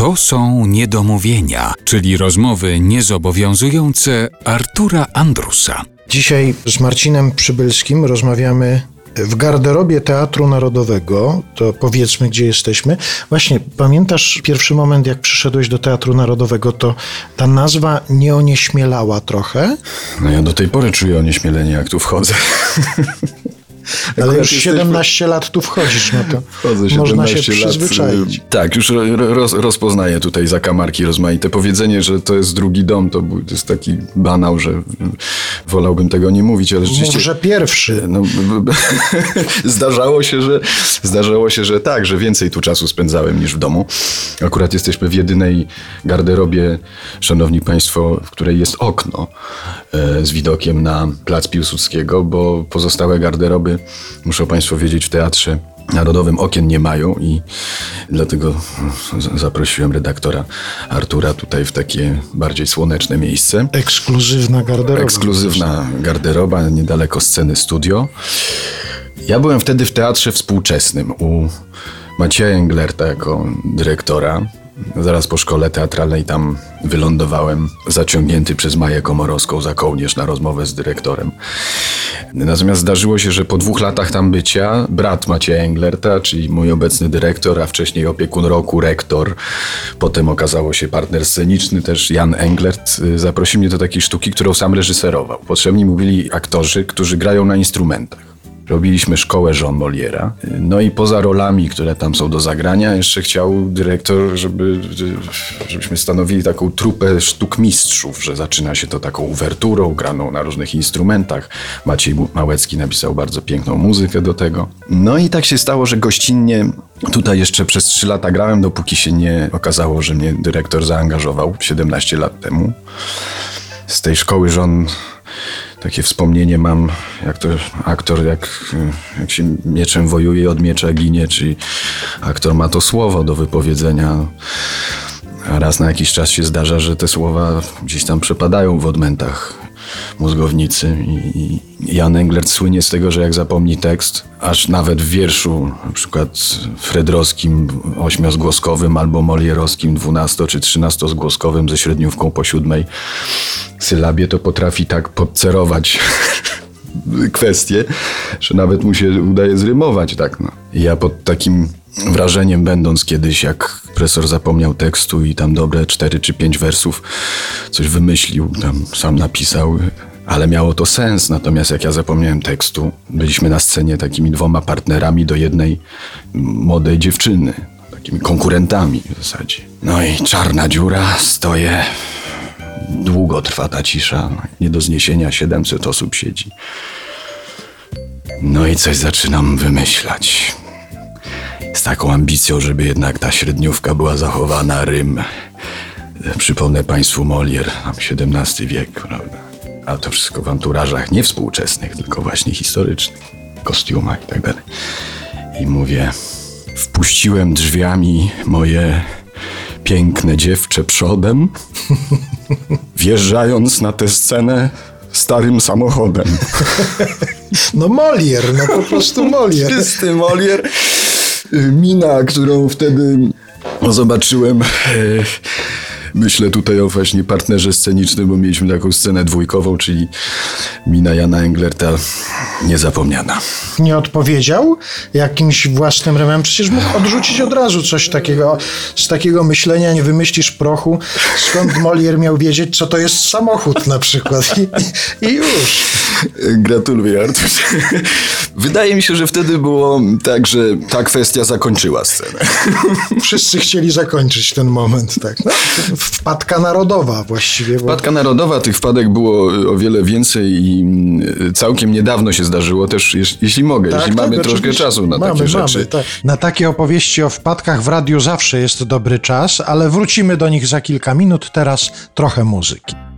To są niedomówienia, czyli rozmowy niezobowiązujące Artura Andrusa. Dzisiaj z Marcinem Przybylskim rozmawiamy w garderobie Teatru Narodowego. To powiedzmy, gdzie jesteśmy. Właśnie, pamiętasz pierwszy moment, jak przyszedłeś do Teatru Narodowego, to ta nazwa nie onieśmielała trochę, No ja do tej pory czuję onieśmielenie, jak tu wchodzę. ale Akurat już jesteśmy- 17 lat tu wchodzisz, no to Wchodzę można się 17 lat. przyzwyczaić. y, Tak, już ro- roz, rozpoznaję tutaj zakamarki rozmaite. Powiedzenie, że to jest drugi dom, to, był- to jest taki banał, że y, wolałbym tego nie mówić, ale rzeczywiście... Mów, że pierwszy. No, zdarzało się, że zdarzało się, że tak, że więcej tu czasu spędzałem niż w domu. Akurat jesteśmy w jedynej garderobie, szanowni państwo, w której jest okno e, z widokiem na plac Piłsudskiego, bo pozostałe garderoby, muszą państwo wiedzieć, w teatrze Narodowym okien nie mają i dlatego zaprosiłem redaktora Artura tutaj w takie bardziej słoneczne miejsce. Ekskluzywna garderoba. Ekskluzywna garderoba niedaleko sceny studio. Ja byłem wtedy w teatrze współczesnym u Macieja Englerta jako dyrektora. Zaraz po szkole teatralnej tam wylądowałem, zaciągnięty przez Maję Komorowską za kołnierz na rozmowę z dyrektorem. Natomiast zdarzyło się, że po dwóch latach tam bycia brat Macieja Englerta, czyli mój obecny dyrektor, a wcześniej opiekun roku, rektor, potem okazało się partner sceniczny też Jan Englert, y, zaprosił mnie do takiej sztuki, którą sam reżyserował. Potrzebni mu byli aktorzy, którzy grają na instrumentach. Robiliśmy szkołę Jean Moliera. No i poza rolami, które tam są do zagrania, jeszcze chciał dyrektor, żeby, żebyśmy stanowili taką trupę sztuk mistrzów, że zaczyna się to taką uwerturą, graną na różnych instrumentach. Maciej Małecki napisał bardzo piękną muzykę do tego. No i tak się stało, że gościnnie tutaj jeszcze przez trzy lata grałem, dopóki się nie okazało, że mnie dyrektor zaangażował 17 lat temu. Z tej szkoły żon takie wspomnienie mam, jak to aktor, jak, jak się mieczem wojuje, od miecza ginie, czyli aktor ma to słowo do wypowiedzenia. A raz na jakiś czas się zdarza, że te słowa gdzieś tam przepadają w odmętach mózgownicy. I, Jan Englert słynie z tego, że jak zapomni tekst, aż nawet w wierszu, na przykład fredrowskim ośmiozgłoskowym albo molierowskim dwunasto czy trzynastozgłoskowym ze średniówką po siódmej sylabie, to potrafi tak podcerować kwestie, że nawet mu się udaje zrymować. Tak, no. Ja pod takim wrażeniem będąc kiedyś, jak profesor zapomniał tekstu i tam dobre cztery czy pięć wersów coś wymyślił, tam sam napisał, ale miało to sens. Natomiast jak ja zapomniałem tekstu, byliśmy na scenie takimi dwoma partnerami do jednej młodej dziewczyny, takimi konkurentami w zasadzie. No i czarna dziura, stoję, Długo trwa ta cisza, nie do zniesienia 700 osób siedzi. No i coś zaczynam wymyślać. Z taką ambicją, żeby jednak ta średniówka była zachowana, rym. Przypomnę Państwu Molière, tam XVII wiek, prawda? A to wszystko w anturażach nie współczesnych, tylko właśnie historycznych, kostiumach i tak dalej. I mówię, wpuściłem drzwiami moje piękne dziewczę przodem, wjeżdżając na tę scenę starym samochodem. No Molier, no po prostu Molier. Czysty Molier. Mina, którą wtedy zobaczyłem. e, Myślę tutaj o właśnie partnerze scenicznym, bo mieliśmy taką scenę dwójkową, czyli mina Jana Englerta niezapomniana. Nie odpowiedział jakimś własnym remem. Przecież mógł odrzucić od razu coś takiego. Z takiego myślenia nie wymyślisz prochu. Skąd Molier miał wiedzieć, co to jest samochód na przykład. I, i już. Gratuluję, Arturze. Wydaje mi się, że wtedy było tak, że ta kwestia zakończyła scenę. Wszyscy chcieli zakończyć ten moment. Tak. No, wpadka narodowa właściwie. Bo... Wpadka narodowa, tych wpadek było o wiele więcej i mm, całkiem niedawno się zdarzyło też, jeśli mogę, jeśli mamy troszkę Tak, czasu na mamy, takie rzeczy. Mamy, tak. Na takie opowieści o wpadkach w radiu zawsze jest dobry czas, ale wrócimy do nich za kilka minut. Teraz trochę muzyki.